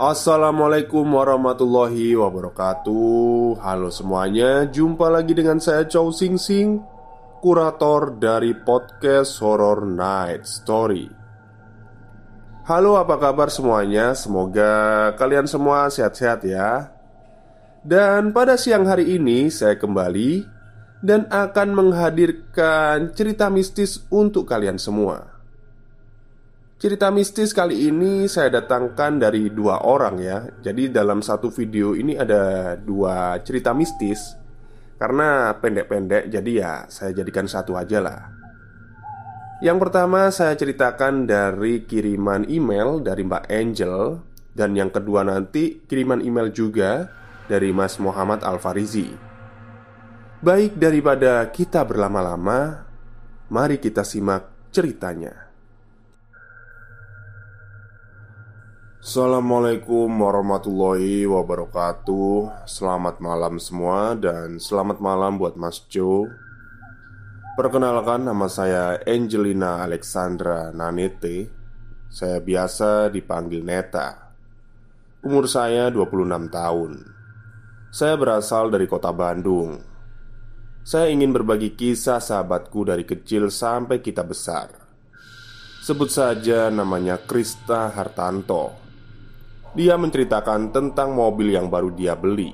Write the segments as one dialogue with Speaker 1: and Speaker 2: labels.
Speaker 1: Assalamualaikum warahmatullahi wabarakatuh. Halo semuanya, jumpa lagi dengan saya Chow Sing Sing Kurator dari podcast Horror Night Story. Halo apa kabar semuanya, semoga kalian semua sehat-sehat ya. Dan pada siang hari ini saya kembali Dan akan menghadirkan cerita mistis untuk kalian semua Cerita mistis kali ini saya datangkan dari dua orang ya. Jadi dalam satu video ini ada dua cerita mistis. Karena pendek-pendek jadi ya saya jadikan satu aja lah. Yang pertama saya ceritakan dari kiriman email dari Mbak Angel. Dan yang kedua nanti kiriman email juga dari Mas Muhammad Alfarizi. Baik daripada kita berlama-lama Mari kita simak ceritanya Assalamualaikum warahmatullahi wabarakatuh. Selamat malam semua dan selamat malam buat Mas Jo. Perkenalkan nama saya Angelina Alexandra Nanete. Saya biasa dipanggil Neta. Umur saya 26 tahun. Saya berasal dari kota Bandung. Saya ingin berbagi kisah sahabatku dari kecil sampai kita besar. Sebut saja namanya Krista Hartanto dia menceritakan tentang mobil yang baru dia beli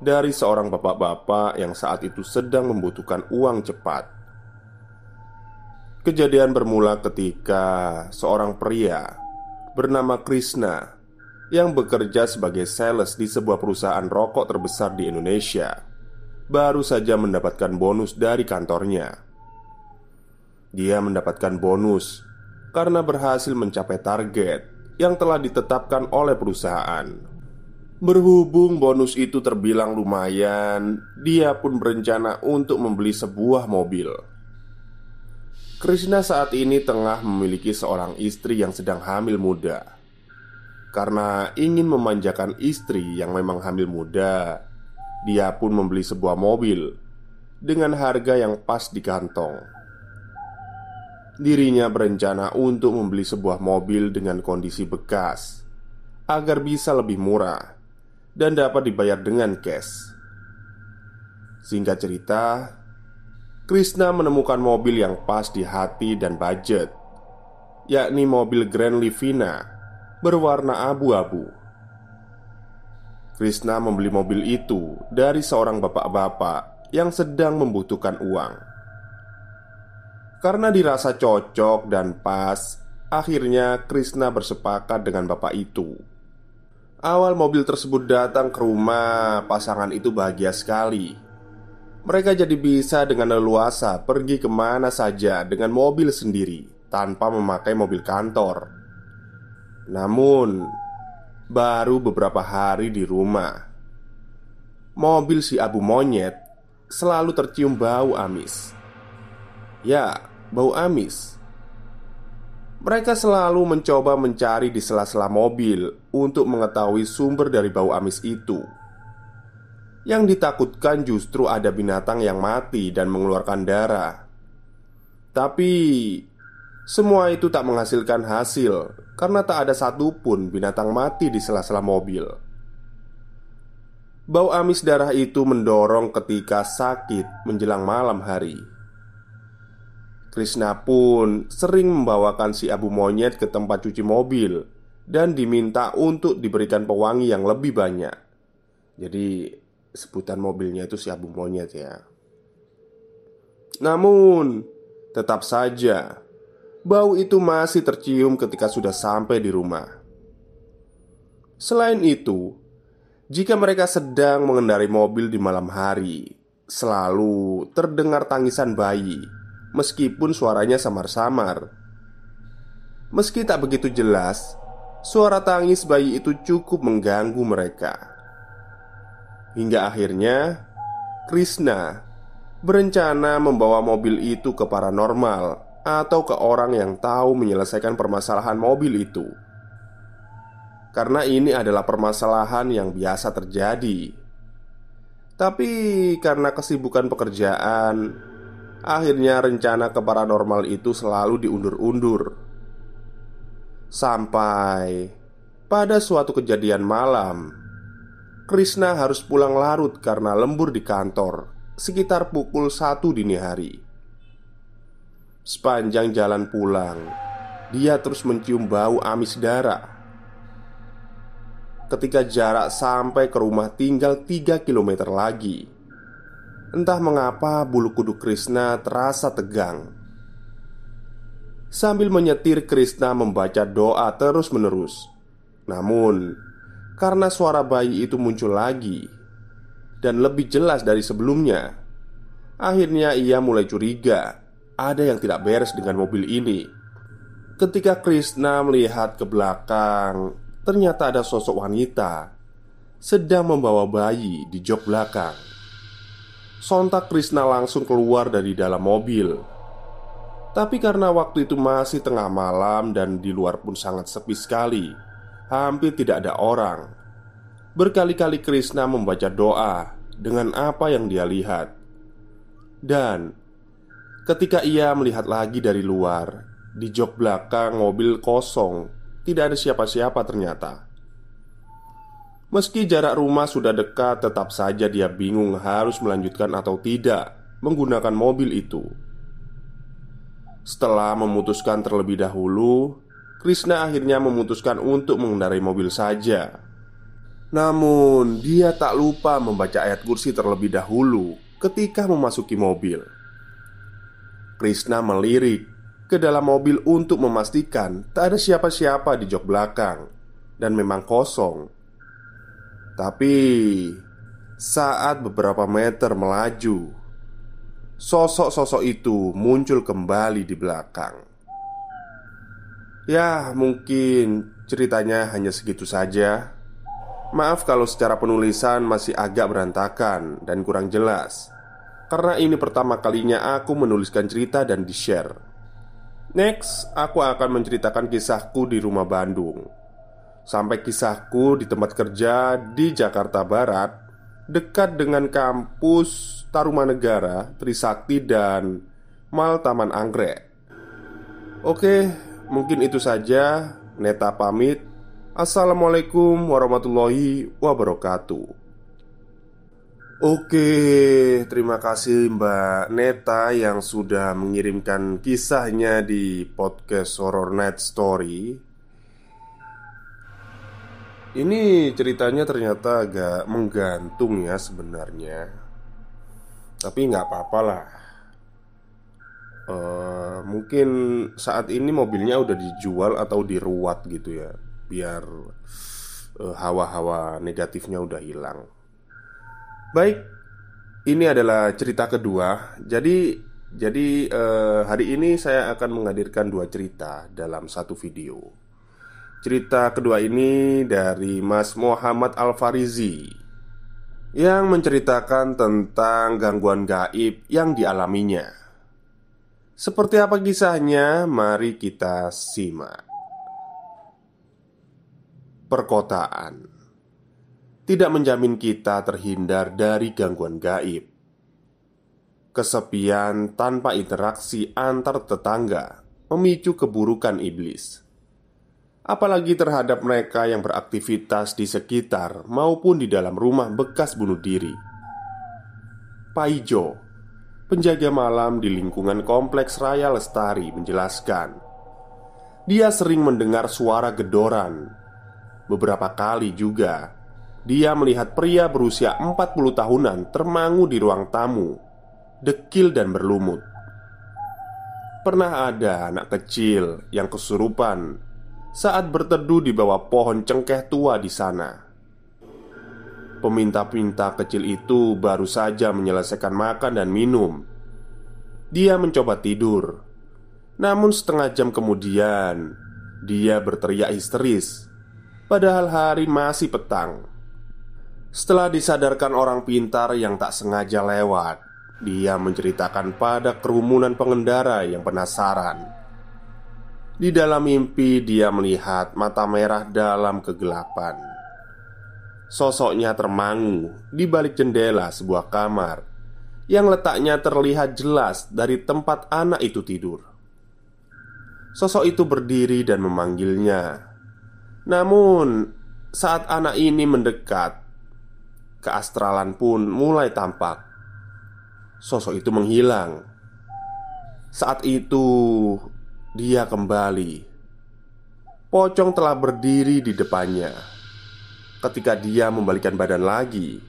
Speaker 1: dari seorang bapak-bapak yang saat itu sedang membutuhkan uang cepat. Kejadian bermula ketika seorang pria bernama Krishna yang bekerja sebagai sales di sebuah perusahaan rokok terbesar di Indonesia baru saja mendapatkan bonus dari kantornya. Dia mendapatkan bonus karena berhasil mencapai target yang telah ditetapkan oleh perusahaan. Berhubung bonus itu terbilang lumayan, dia pun berencana untuk membeli sebuah mobil. Krishna saat ini tengah memiliki seorang istri yang sedang hamil muda. Karena ingin memanjakan istri yang memang hamil muda, dia pun membeli sebuah mobil dengan harga yang pas di kantong. Dirinya berencana untuk membeli sebuah mobil dengan kondisi bekas agar bisa lebih murah dan dapat dibayar dengan cash. Singkat cerita, Krishna menemukan mobil yang pas di hati dan budget, yakni mobil Grand Livina berwarna abu-abu. Krishna membeli mobil itu dari seorang bapak-bapak yang sedang membutuhkan uang. Karena dirasa cocok dan pas, akhirnya Krishna bersepakat dengan bapak itu. Awal mobil tersebut datang ke rumah, pasangan itu bahagia sekali. Mereka jadi bisa dengan leluasa pergi ke mana saja dengan mobil sendiri tanpa memakai mobil kantor. Namun, baru beberapa hari di rumah, mobil si Abu Monyet selalu tercium bau amis. Ya, bau amis. Mereka selalu mencoba mencari di sela-sela mobil untuk mengetahui sumber dari bau amis itu. Yang ditakutkan justru ada binatang yang mati dan mengeluarkan darah. Tapi semua itu tak menghasilkan hasil karena tak ada satupun binatang mati di sela-sela mobil. Bau amis darah itu mendorong ketika sakit menjelang malam hari. Krishna pun sering membawakan si Abu Monyet ke tempat cuci mobil dan diminta untuk diberikan pewangi yang lebih banyak. Jadi, sebutan mobilnya itu si Abu Monyet ya. Namun, tetap saja bau itu masih tercium ketika sudah sampai di rumah. Selain itu, jika mereka sedang mengendarai mobil di malam hari, selalu terdengar tangisan bayi meskipun suaranya samar-samar. Meski tak begitu jelas, suara tangis bayi itu cukup mengganggu mereka. Hingga akhirnya, Krishna berencana membawa mobil itu ke paranormal atau ke orang yang tahu menyelesaikan permasalahan mobil itu. Karena ini adalah permasalahan yang biasa terjadi. Tapi karena kesibukan pekerjaan, Akhirnya rencana ke paranormal itu selalu diundur-undur. Sampai pada suatu kejadian malam Krishna harus pulang larut karena lembur di kantor Sekitar pukul satu dini hari. Sepanjang jalan pulang Dia terus mencium bau amis darah. Ketika jarak sampai ke rumah tinggal 3 km lagi Entah mengapa bulu kuduk Krishna terasa tegang. Sambil menyetir Krishna membaca doa terus-menerus. Namun Karena suara bayi itu muncul lagi Dan lebih jelas dari sebelumnya Akhirnya ia mulai curiga Ada yang tidak beres dengan mobil ini. Ketika Krishna melihat ke belakang Ternyata ada sosok wanita Sedang membawa bayi di jok belakang Sontak Krishna langsung keluar dari dalam mobil. Tapi karena waktu itu masih tengah malam dan di luar pun sangat sepi sekali Hampir tidak ada orang Berkali-kali Krishna membaca doa dengan apa yang dia lihat. Dan ketika ia melihat lagi dari luar Di jok belakang mobil kosong Tidak ada siapa-siapa ternyata Meski jarak rumah sudah dekat, tetap saja dia bingung harus melanjutkan atau tidak menggunakan mobil itu. Setelah memutuskan terlebih dahulu, Krishna akhirnya memutuskan untuk mengendarai mobil saja. Namun, dia tak lupa membaca ayat kursi terlebih dahulu ketika memasuki mobil. Krishna melirik ke dalam mobil untuk memastikan tak ada siapa-siapa di jok belakang dan memang kosong. Tapi saat beberapa meter melaju, sosok-sosok itu muncul kembali di belakang. Ya, mungkin ceritanya hanya segitu saja. Maaf kalau secara penulisan masih agak berantakan dan kurang jelas, karena ini pertama kalinya aku menuliskan cerita dan di-share. Next, aku akan menceritakan kisahku di rumah Bandung Sampai kisahku di tempat kerja di Jakarta Barat Dekat dengan kampus Tarumanegara, Trisakti, dan Mal Taman Anggrek. Oke, mungkin itu saja. Neta pamit. Assalamualaikum warahmatullahi wabarakatuh. Oke, terima kasih Mbak Neta yang sudah mengirimkan kisahnya di podcast Horror Night Story ini ceritanya ternyata agak menggantung ya sebenarnya. Tapi nggak apa-apa lah. Uh, Mungkin saat ini mobilnya udah dijual atau diruat gitu ya Biar hawa hawa-hawa negatifnya udah hilang. Baik, ini adalah cerita kedua. Jadi jadi uh, hari ini saya akan menghadirkan dua cerita dalam satu video Cerita kedua ini dari Mas Muhammad Al-Farizi Yang menceritakan tentang gangguan gaib yang dialaminya. Seperti apa kisahnya? Mari kita simak. Perkotaan. Tidak menjamin kita terhindar dari gangguan gaib. Kesepian tanpa interaksi antar tetangga Memicu keburukan iblis apalagi terhadap mereka yang beraktivitas di sekitar maupun di dalam rumah bekas bunuh diri. Paijo penjaga malam di lingkungan kompleks Raya Lestari menjelaskan Dia sering mendengar suara gedoran Beberapa kali juga Dia melihat pria berusia 40 tahunan termangu di ruang tamu Dekil dan berlumut Pernah ada anak kecil yang kesurupan saat berteduh di bawah pohon cengkeh tua di sana. Peminta-pinta kecil itu baru saja menyelesaikan makan dan minum. Dia mencoba tidur, namun setengah jam kemudian dia berteriak histeris. Padahal hari masih petang. Setelah disadarkan orang pintar yang tak sengaja lewat, dia menceritakan pada kerumunan pengendara yang penasaran. Di dalam mimpi, dia melihat mata merah dalam kegelapan. Sosoknya termangu di balik jendela sebuah kamar yang letaknya terlihat jelas dari tempat anak itu tidur. Sosok itu berdiri dan memanggilnya. Namun, saat anak ini mendekat, keastralan pun mulai tampak. Sosok itu menghilang. Saat itu, dia kembali. Pocong telah berdiri di depannya ketika dia membalikan badan lagi.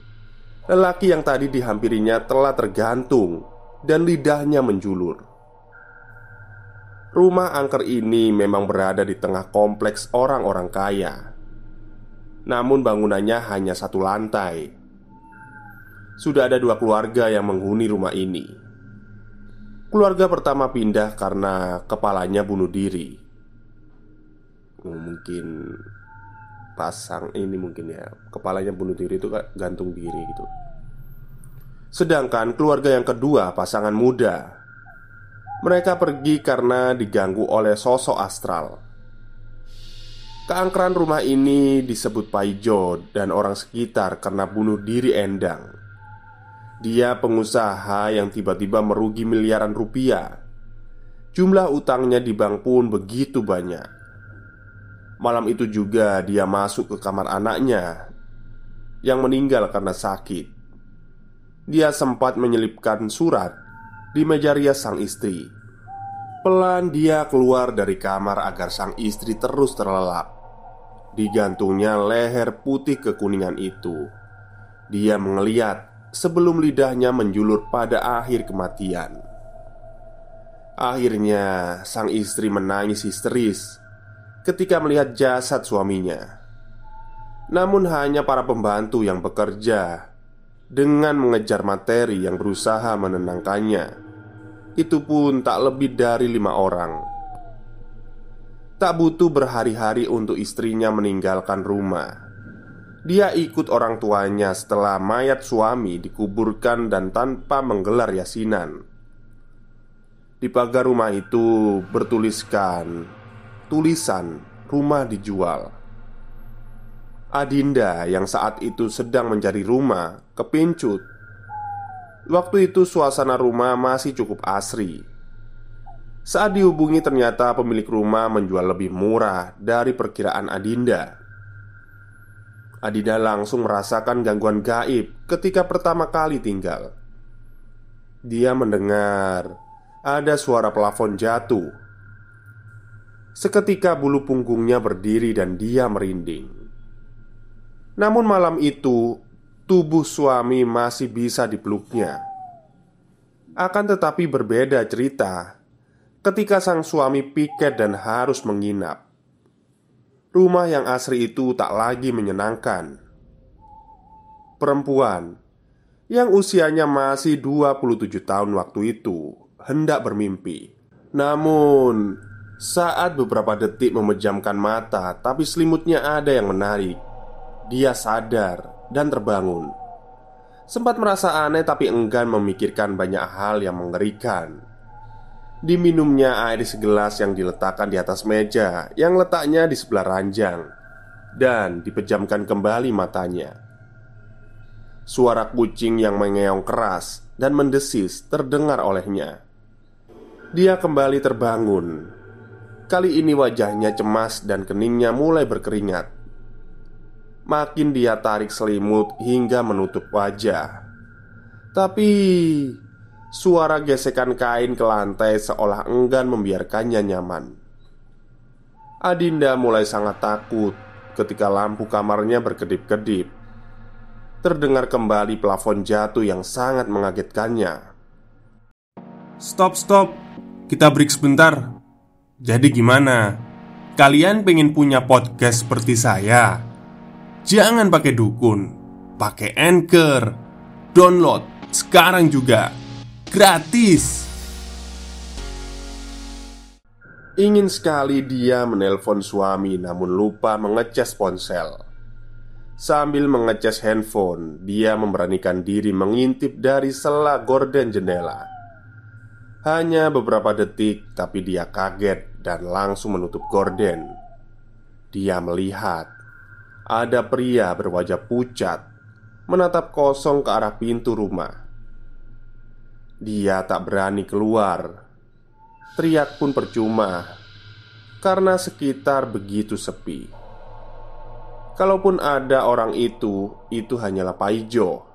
Speaker 1: Lelaki yang tadi dihampirinya telah tergantung dan lidahnya menjulur. Rumah angker ini memang berada di tengah kompleks orang-orang kaya. Namun bangunannya hanya satu lantai. Sudah ada dua keluarga yang menghuni rumah ini. Keluarga pertama pindah karena kepalanya bunuh diri. Mungkin pasang ini mungkin ya kepalanya bunuh diri itu gantung diri gitu. Sedangkan keluarga yang kedua pasangan muda. Mereka pergi karena diganggu oleh sosok astral. Keangkeran rumah ini disebut Paijo dan orang sekitar karena bunuh diri Endang dia pengusaha yang tiba-tiba merugi miliaran rupiah Jumlah utangnya di bank pun begitu banyak Malam itu juga dia masuk ke kamar anaknya yang meninggal karena sakit. Dia sempat menyelipkan surat di meja rias sang istri. Pelan dia keluar dari kamar agar sang istri terus terlelap. Digantungnya leher putih kekuningan itu. Dia mengeliat sebelum lidahnya menjulur pada akhir kematian. Akhirnya, sang istri menangis histeris ketika melihat jasad suaminya. Namun, hanya para pembantu yang bekerja dengan mengejar materi yang berusaha menenangkannya. Itu pun tak lebih dari lima orang. Tak butuh berhari-hari untuk istrinya meninggalkan rumah. Dia ikut orang tuanya setelah mayat suami dikuburkan dan tanpa menggelar yasinan. Di pagar rumah itu bertuliskan tulisan "rumah dijual". Adinda yang saat itu sedang mencari rumah kepincut. Waktu itu suasana rumah masih cukup asri. Saat dihubungi ternyata pemilik rumah menjual lebih murah dari perkiraan Adinda. Adinda langsung merasakan gangguan gaib ketika pertama kali tinggal. Dia mendengar ada suara plafon jatuh Seketika bulu punggungnya berdiri dan dia merinding. Namun malam itu, tubuh suami masih bisa dipeluknya. Akan tetapi berbeda cerita ketika sang suami piket dan harus menginap. Rumah yang asri itu tak lagi menyenangkan. Perempuan yang usianya masih 27 tahun waktu itu hendak bermimpi. Namun, saat beberapa detik memejamkan mata, tapi selimutnya ada yang menarik. Dia sadar dan terbangun. Sempat merasa aneh, tapi enggan memikirkan banyak hal yang mengerikan. Diminumnya air segelas yang diletakkan di atas meja, yang letaknya di sebelah ranjang, dan dipejamkan kembali matanya. Suara kucing yang mengeong keras dan mendesis terdengar olehnya. Dia kembali terbangun Kali ini wajahnya cemas dan keningnya mulai berkeringat. Makin dia tarik selimut hingga menutup wajah. Tapi Suara gesekan kain ke lantai seolah enggan membiarkannya nyaman. Adinda mulai sangat takut ketika lampu kamarnya berkedip-kedip. Terdengar kembali plafon jatuh yang sangat mengagetkannya.
Speaker 2: Stop, stop. Kita break sebentar. Jadi gimana? Kalian pengen punya podcast seperti saya? Jangan pakai dukun, pakai Anchor. Download sekarang juga gratis.
Speaker 1: Ingin sekali dia menelpon suami namun lupa mengecas ponsel. Sambil mengecas handphone, dia memberanikan diri mengintip dari sela gorden jendela. Hanya beberapa detik, tapi dia kaget dan langsung menutup gorden. Dia melihat ada pria berwajah pucat menatap kosong ke arah pintu rumah. Dia tak berani keluar. Teriak pun percuma karena sekitar begitu sepi. Kalaupun ada orang itu, itu hanyalah Paijo.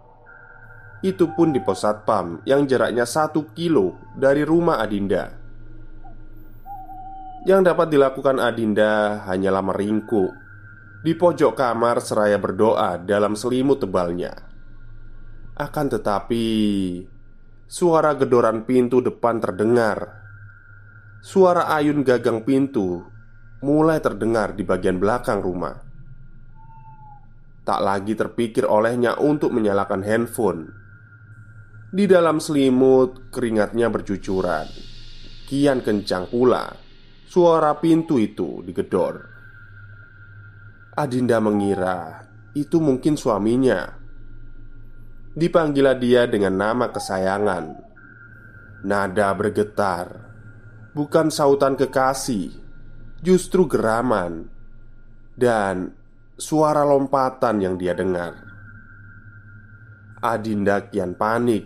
Speaker 1: Itu pun di pos satpam yang jaraknya satu kilo dari rumah Adinda. Yang dapat dilakukan Adinda hanyalah meringkuk di pojok kamar seraya berdoa dalam selimut tebalnya. Akan tetapi, Suara gedoran pintu depan terdengar. Suara ayun gagang pintu mulai terdengar di bagian belakang rumah. Tak lagi terpikir olehnya untuk menyalakan handphone. Di dalam selimut, keringatnya bercucuran. Kian kencang pula suara pintu itu digedor. Adinda mengira itu mungkin suaminya Dipanggilah dia dengan nama kesayangan. Nada bergetar. Bukan sautan kekasih Justru geraman Dan suara lompatan yang dia dengar. Adinda kian panik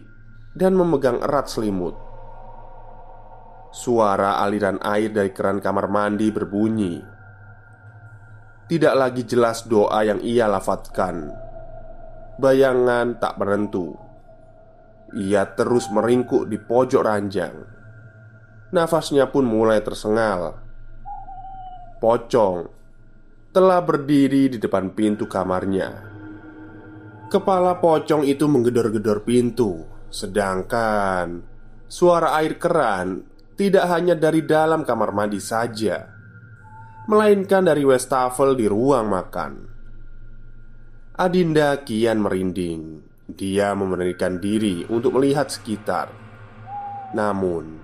Speaker 1: Dan memegang erat selimut. Suara aliran air dari keran kamar mandi berbunyi. Tidak lagi jelas doa yang ia lafadkan Bayangan tak menentu. Ia terus meringkuk di pojok ranjang. Nafasnya pun mulai tersengal. Pocong Telah berdiri di depan pintu kamarnya. Kepala pocong itu menggedor-gedor pintu Sedangkan Suara air keran Tidak hanya dari dalam kamar mandi saja Melainkan dari wastafel di ruang makan Adinda kian merinding. Dia memberanikan diri untuk melihat sekitar. Namun,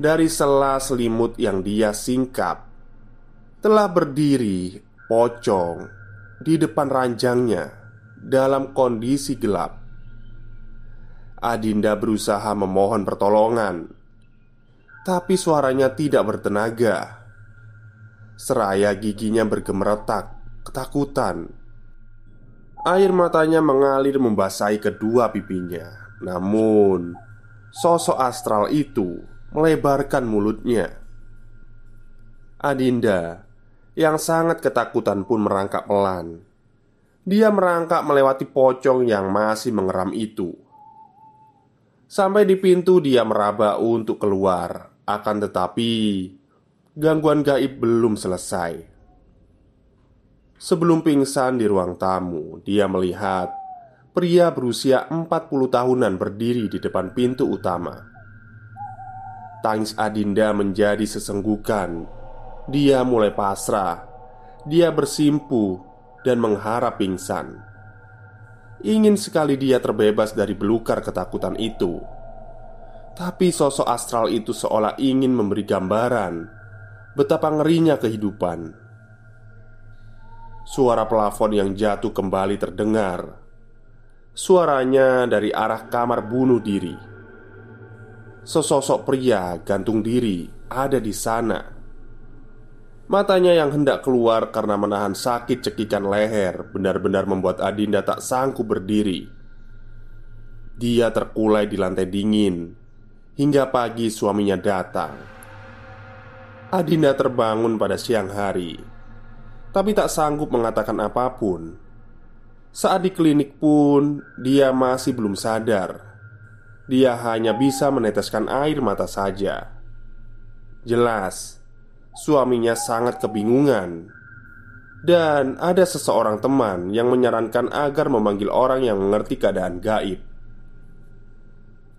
Speaker 1: dari sela selimut yang dia singkap, telah berdiri pocong di depan ranjangnya dalam kondisi gelap. Adinda berusaha memohon pertolongan, tapi suaranya tidak bertenaga. Seraya giginya bergemeretak, ketakutan Air matanya mengalir membasahi kedua pipinya. Namun, sosok astral itu melebarkan mulutnya. Adinda yang sangat ketakutan pun merangkak pelan. Dia merangkak melewati pocong yang masih mengeram itu. Sampai di pintu, dia meraba untuk keluar, akan tetapi gangguan gaib belum selesai. Sebelum pingsan di ruang tamu, dia melihat pria berusia 40 tahunan berdiri di depan pintu utama. Tangis Adinda menjadi sesenggukan. Dia mulai pasrah. Dia bersimpu dan mengharap pingsan. Ingin sekali dia terbebas dari belukar ketakutan itu. Tapi sosok astral itu seolah ingin memberi gambaran betapa ngerinya kehidupan Suara plafon yang jatuh kembali terdengar. Suaranya dari arah kamar bunuh diri. Sesosok pria gantung diri ada di sana. Matanya yang hendak keluar karena menahan sakit cekikan leher benar-benar membuat Adinda tak sanggup berdiri. Dia terkulai di lantai dingin hingga pagi suaminya datang. Adinda terbangun pada siang hari tapi tak sanggup mengatakan apa pun. Saat di klinik pun, dia masih belum sadar. Dia hanya bisa meneteskan air mata saja. Jelas, suaminya sangat kebingungan. Dan ada seseorang teman yang menyarankan agar memanggil orang yang mengerti keadaan gaib.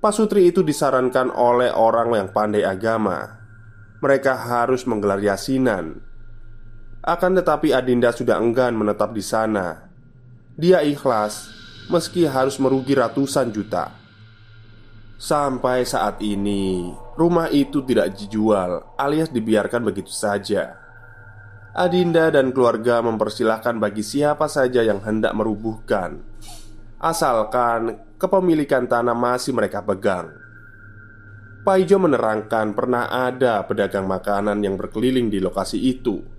Speaker 1: Pak Sutri itu disarankan oleh orang yang pandai agama. Mereka harus menggelar yasinan. Akan tetapi Adinda sudah enggan menetap di sana. Dia ikhlas meski harus merugi ratusan juta. Sampai saat ini, rumah itu tidak dijual alias dibiarkan begitu saja. Adinda dan keluarga mempersilahkan bagi siapa saja yang hendak merubuhkan, asalkan kepemilikan tanah masih mereka pegang. Paijo menerangkan pernah ada pedagang makanan yang berkeliling di lokasi itu.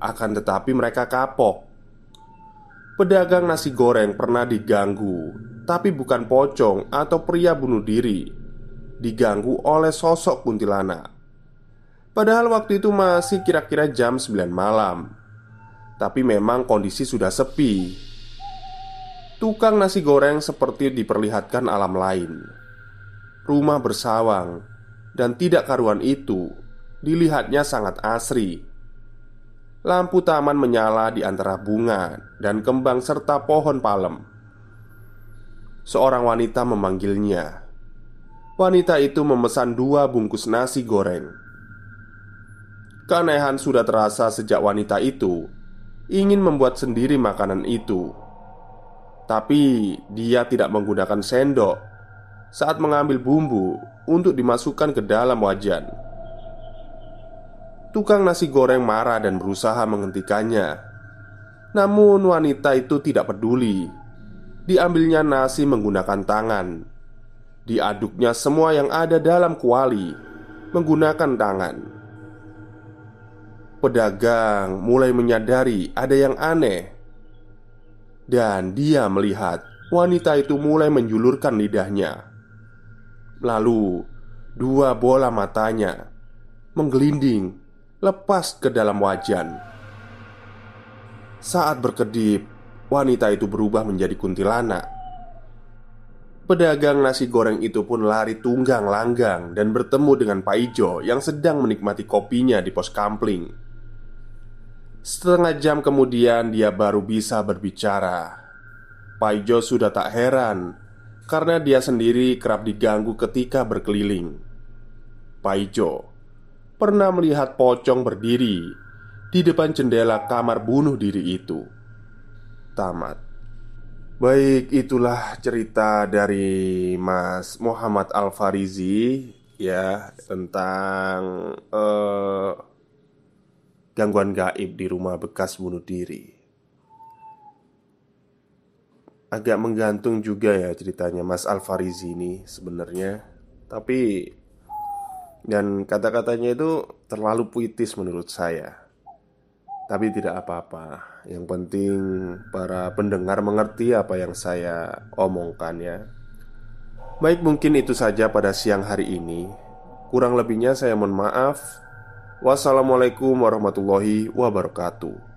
Speaker 1: Akan tetapi mereka kapok Pedagang nasi goreng pernah diganggu, tapi bukan pocong atau pria bunuh diri. Diganggu oleh sosok kuntilanak. Padahal waktu itu masih kira-kira jam 9 malam. Tapi memang kondisi sudah sepi. Tukang nasi goreng seperti diperlihatkan alam lain. Rumah bersawang dan tidak karuan itu dilihatnya sangat asri Lampu taman menyala di antara bunga dan kembang serta pohon palem. Seorang wanita memanggilnya. Wanita itu memesan dua bungkus nasi goreng. Keanehan sudah terasa sejak wanita itu ingin membuat sendiri makanan itu. Tapi dia tidak menggunakan sendok saat mengambil bumbu untuk dimasukkan ke dalam wajan. Tukang nasi goreng marah dan berusaha menghentikannya. Namun, wanita itu tidak peduli. Diambilnya nasi menggunakan tangan. Diaduknya semua yang ada dalam kuali menggunakan tangan. Pedagang mulai menyadari ada yang aneh, dan dia melihat wanita itu mulai menjulurkan lidahnya. Lalu, dua bola matanya menggelinding lepas ke dalam wajan. Saat berkedip, wanita itu berubah menjadi kuntilanak. Pedagang nasi goreng itu pun lari tunggang langgang dan bertemu dengan Pak Ijo yang sedang menikmati kopinya di pos kampling. Setengah jam kemudian dia baru bisa berbicara. Pak Ijo sudah tak heran karena dia sendiri kerap diganggu ketika berkeliling. Pak Ijo pernah melihat pocong berdiri di depan jendela kamar bunuh diri itu. Tamat. Baik, itulah cerita dari Mas Muhammad Al-Farizi ya tentang uh, gangguan gaib di rumah bekas bunuh diri. Agak menggantung juga ya ceritanya Mas Al-Farizi ini sebenarnya. Tapi dan kata-katanya itu terlalu puitis menurut saya. Tapi tidak apa-apa. Yang penting para pendengar mengerti apa yang saya omongkan ya. Baik mungkin itu saja pada siang hari ini. Kurang lebihnya saya mohon maaf. Wassalamualaikum warahmatullahi wabarakatuh